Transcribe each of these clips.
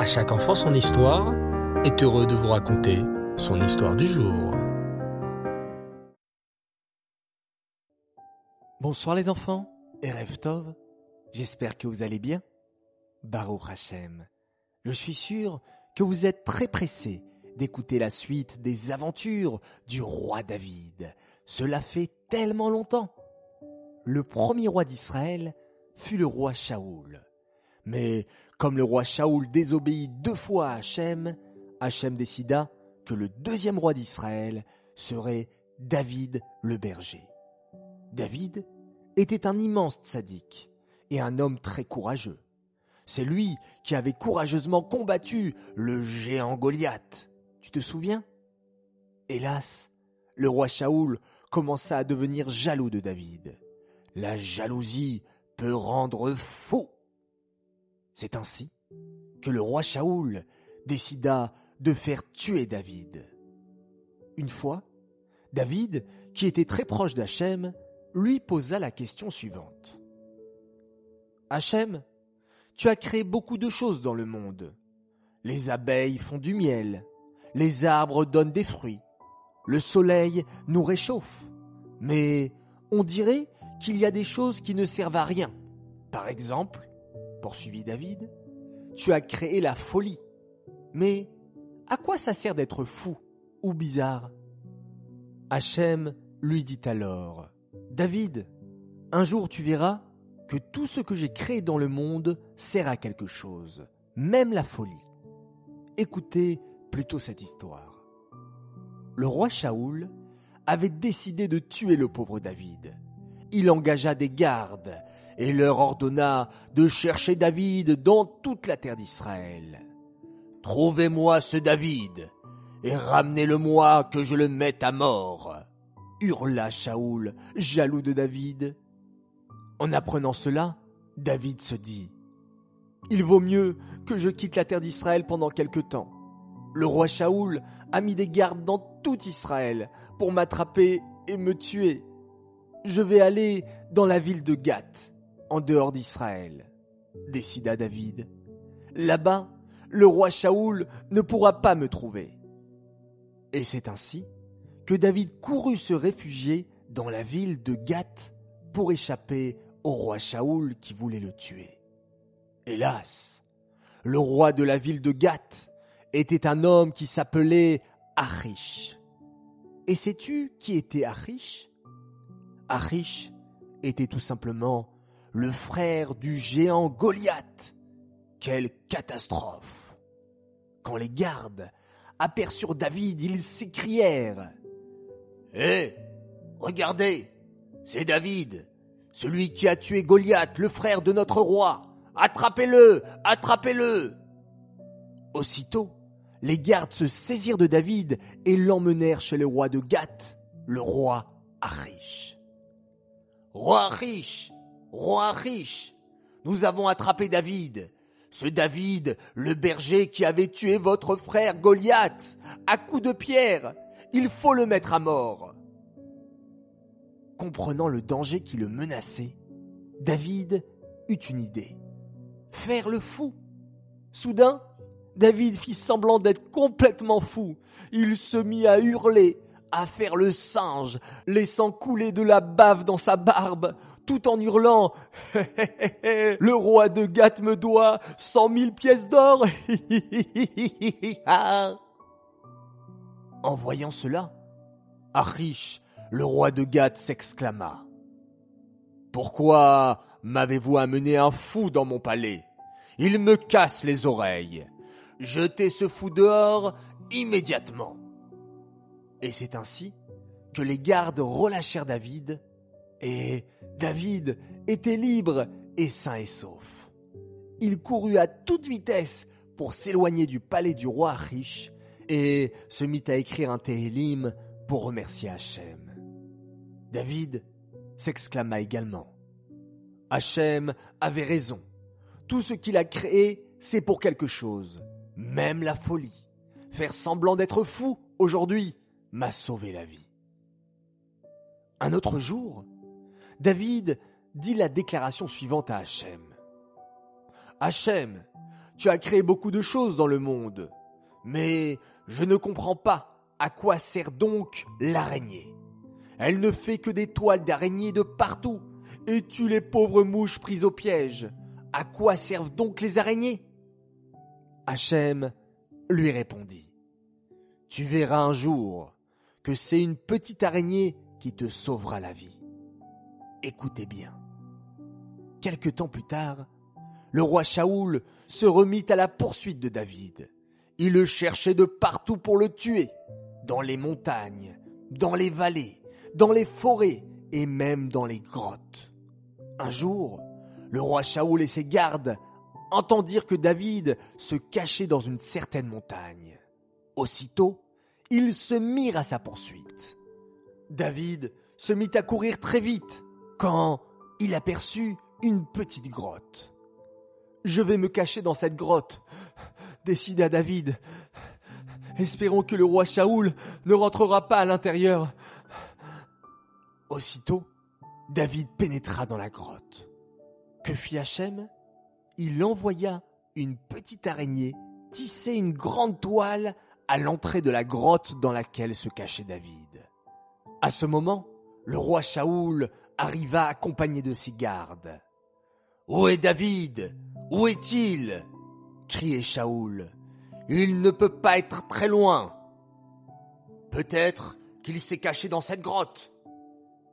À chaque enfant son histoire est heureux de vous raconter son histoire du jour. Bonsoir les enfants, et Tov, j'espère que vous allez bien. Baruch Hashem, je suis sûr que vous êtes très pressés d'écouter la suite des aventures du roi David. Cela fait tellement longtemps. Le premier roi d'Israël fut le roi Shaoul. Mais comme le roi Shaoul désobéit deux fois à Hachem, Hachem décida que le deuxième roi d'Israël serait David le berger. David était un immense tzaddik et un homme très courageux. C'est lui qui avait courageusement combattu le géant Goliath. Tu te souviens? Hélas, le roi Shaoul commença à devenir jaloux de David. La jalousie peut rendre fou. C'est ainsi que le roi Shaoul décida de faire tuer David. Une fois, David, qui était très proche d'Hachem, lui posa la question suivante. Hachem, tu as créé beaucoup de choses dans le monde. Les abeilles font du miel, les arbres donnent des fruits, le soleil nous réchauffe. Mais on dirait qu'il y a des choses qui ne servent à rien. Par exemple, poursuivit David, tu as créé la folie. Mais à quoi ça sert d'être fou ou bizarre? Hachem lui dit alors, David, un jour tu verras que tout ce que j'ai créé dans le monde sert à quelque chose, même la folie. Écoutez plutôt cette histoire. Le roi Shaoul avait décidé de tuer le pauvre David. Il engagea des gardes et leur ordonna de chercher David dans toute la terre d'Israël. Trouvez-moi ce David et ramenez-le-moi que je le mette à mort hurla Shaoul, jaloux de David. En apprenant cela, David se dit Il vaut mieux que je quitte la terre d'Israël pendant quelque temps. Le roi Shaoul a mis des gardes dans tout Israël pour m'attraper et me tuer. Je vais aller dans la ville de Gath, en dehors d'Israël, décida David. Là-bas, le roi Shaoul ne pourra pas me trouver. Et c'est ainsi que David courut se réfugier dans la ville de Gath pour échapper au roi Shaoul qui voulait le tuer. Hélas, le roi de la ville de Gath était un homme qui s'appelait Achish. Et sais-tu qui était Achish? Achish était tout simplement le frère du géant Goliath. Quelle catastrophe Quand les gardes aperçurent David, ils s'écrièrent Hé, regardez, c'est David, celui qui a tué Goliath, le frère de notre roi. Attrapez-le, attrapez-le. Aussitôt, les gardes se saisirent de David et l'emmenèrent chez le roi de Gath, le roi Achish. Roi Achish, roi Achish, nous avons attrapé David, ce David, le berger qui avait tué votre frère Goliath, à coups de pierre. Il faut le mettre à mort. Comprenant le danger qui le menaçait, David eut une idée. Faire le fou. Soudain, David fit semblant d'être complètement fou. Il se mit à hurler, à faire le singe, laissant couler de la bave dans sa barbe, tout en hurlant Le roi de Gath me doit cent mille pièces d'or. En voyant cela, Achish, le roi de Gath, s'exclama. Pourquoi m'avez-vous amené un fou dans mon palais? Il me casse les oreilles. Jetez ce fou dehors immédiatement. Et c'est ainsi que les gardes relâchèrent David, et David était libre et sain et sauf. Il courut à toute vitesse pour s'éloigner du palais du roi Achish et se mit à écrire un Téhélim pour remercier Hachem. David s'exclama également. Hachem avait raison. Tout ce qu'il a créé, c'est pour quelque chose, même la folie. Faire semblant d'être fou aujourd'hui m'a sauvé la vie. Un autre jour, David dit la déclaration suivante à Hachem. Hachem, tu as créé beaucoup de choses dans le monde. Mais je ne comprends pas à quoi sert donc l'araignée. Elle ne fait que des toiles d'araignée de partout et tue les pauvres mouches prises au piège. À quoi servent donc les araignées? Hachem lui répondit. Tu verras un jour que c'est une petite araignée qui te sauvera la vie. Écoutez bien. Quelque temps plus tard, le roi Shaoul se remit à la poursuite de David. Il le cherchait de partout pour le tuer, dans les montagnes, dans les vallées, dans les forêts et même dans les grottes. Un jour, le roi Shaoul et ses gardes entendirent que David se cachait dans une certaine montagne. Aussitôt, ils se mirent à sa poursuite. David se mit à courir très vite quand il aperçut une petite grotte. Je vais me cacher dans cette grotte, décida David. Espérons que le roi Shaoul ne rentrera pas à l'intérieur. Aussitôt, David pénétra dans la grotte. Que fit Hachem? Il envoya une petite araignée tisser une grande toile à l'entrée de la grotte dans laquelle se cachait David. À ce moment, le roi Shaoul arriva accompagné de ses gardes. Où est David? Où est-il? criait Shaoul. Il ne peut pas être très loin. Peut-être qu'il s'est caché dans cette grotte,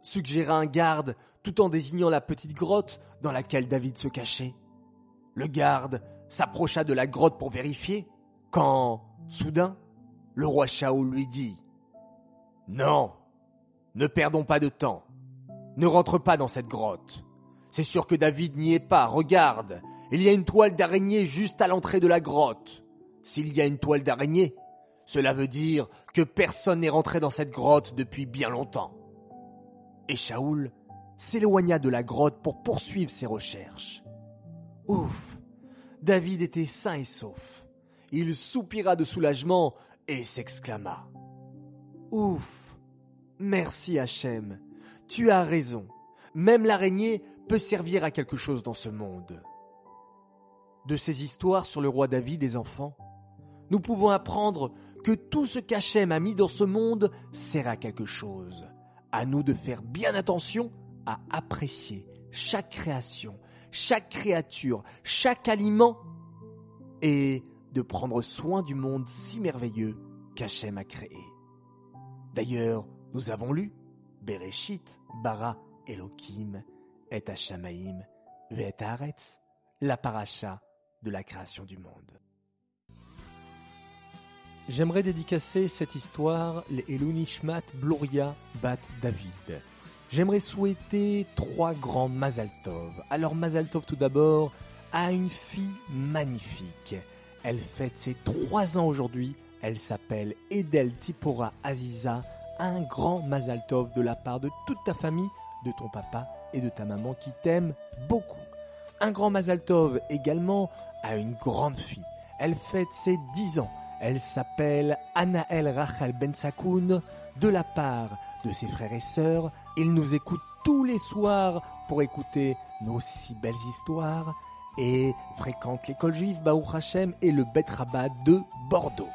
suggéra un garde tout en désignant la petite grotte dans laquelle David se cachait. Le garde s'approcha de la grotte pour vérifier, quand, soudain, le roi Shaoul lui dit Non, ne perdons pas de temps. Ne rentre pas dans cette grotte. C'est sûr que David n'y est pas, regarde, il y a une toile d'araignée juste à l'entrée de la grotte. S'il y a une toile d'araignée, cela veut dire que personne n'est rentré dans cette grotte depuis bien longtemps. Et Shaoul s'éloigna de la grotte pour poursuivre ses recherches. Ouf, David était sain et sauf. Il soupira de soulagement et s'exclama. Ouf, merci Hachem, tu as raison. Même l'araignée peut servir à quelque chose dans ce monde de ces histoires sur le roi David des enfants, nous pouvons apprendre que tout ce qu'Hachem a mis dans ce monde sert à quelque chose. À nous de faire bien attention à apprécier chaque création, chaque créature, chaque aliment et prendre soin du monde si merveilleux qu'Hachem a créé. D'ailleurs, nous avons lu Bereshit, Bara, Elohim, et Hashamaim, la paracha de la création du monde. J'aimerais dédicacer cette histoire les Bloria Bat David. J'aimerais souhaiter trois grands Mazaltov. Alors Mazaltov tout d'abord a une fille magnifique. Elle fête ses trois ans aujourd'hui. Elle s'appelle Edel Tipora Aziza. Un grand Mazaltov de la part de toute ta famille, de ton papa et de ta maman qui t'aiment beaucoup. Un grand Mazaltov également a une grande fille. Elle fête ses 10 ans. Elle s'appelle Anaël Rachel Bensakoun. De la part de ses frères et sœurs, ils nous écoutent tous les soirs pour écouter nos si belles histoires et fréquentent l'école juive Baruch Hashem et le Bet Rabat de Bordeaux.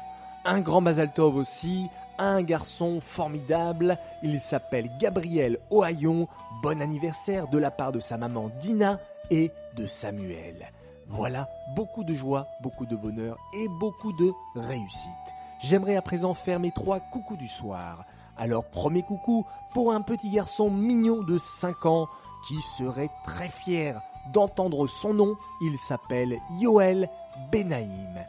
Un grand Mazaltov aussi, un garçon formidable. Il s'appelle Gabriel Ohayon. Bon anniversaire de la part de sa maman Dina et de Samuel. Voilà, beaucoup de joie, beaucoup de bonheur et beaucoup de réussite. J'aimerais à présent faire mes trois coucous du soir. Alors premier coucou pour un petit garçon mignon de 5 ans qui serait très fier d'entendre son nom. Il s'appelle Yoel Benaïm.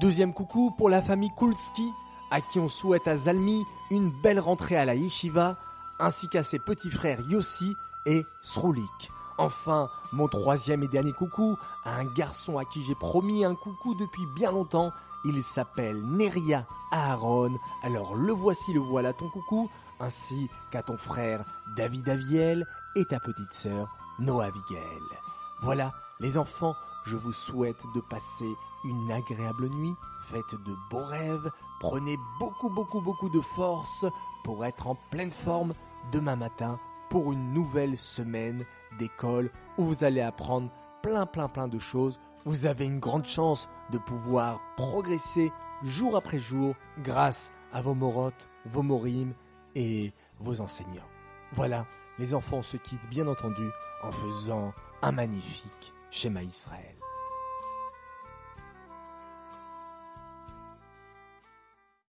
Deuxième coucou pour la famille Kulski à qui on souhaite à Zalmi une belle rentrée à la yeshiva ainsi qu'à ses petits frères Yossi et Sroulik. Enfin, mon troisième et dernier coucou, à un garçon à qui j'ai promis un coucou depuis bien longtemps. Il s'appelle Neria Aaron. Alors le voici, le voilà ton coucou, ainsi qu'à ton frère David Aviel et ta petite sœur Noah Abigail. Voilà, les enfants, je vous souhaite de passer une agréable nuit, faites de beaux rêves, prenez beaucoup beaucoup beaucoup de force pour être en pleine forme demain matin pour une nouvelle semaine d'école où vous allez apprendre plein plein plein de choses Vous avez une grande chance de pouvoir progresser jour après jour grâce à vos morottes, vos morimes et vos enseignants. Voilà, les enfants se quittent bien entendu en faisant un magnifique schéma Israël.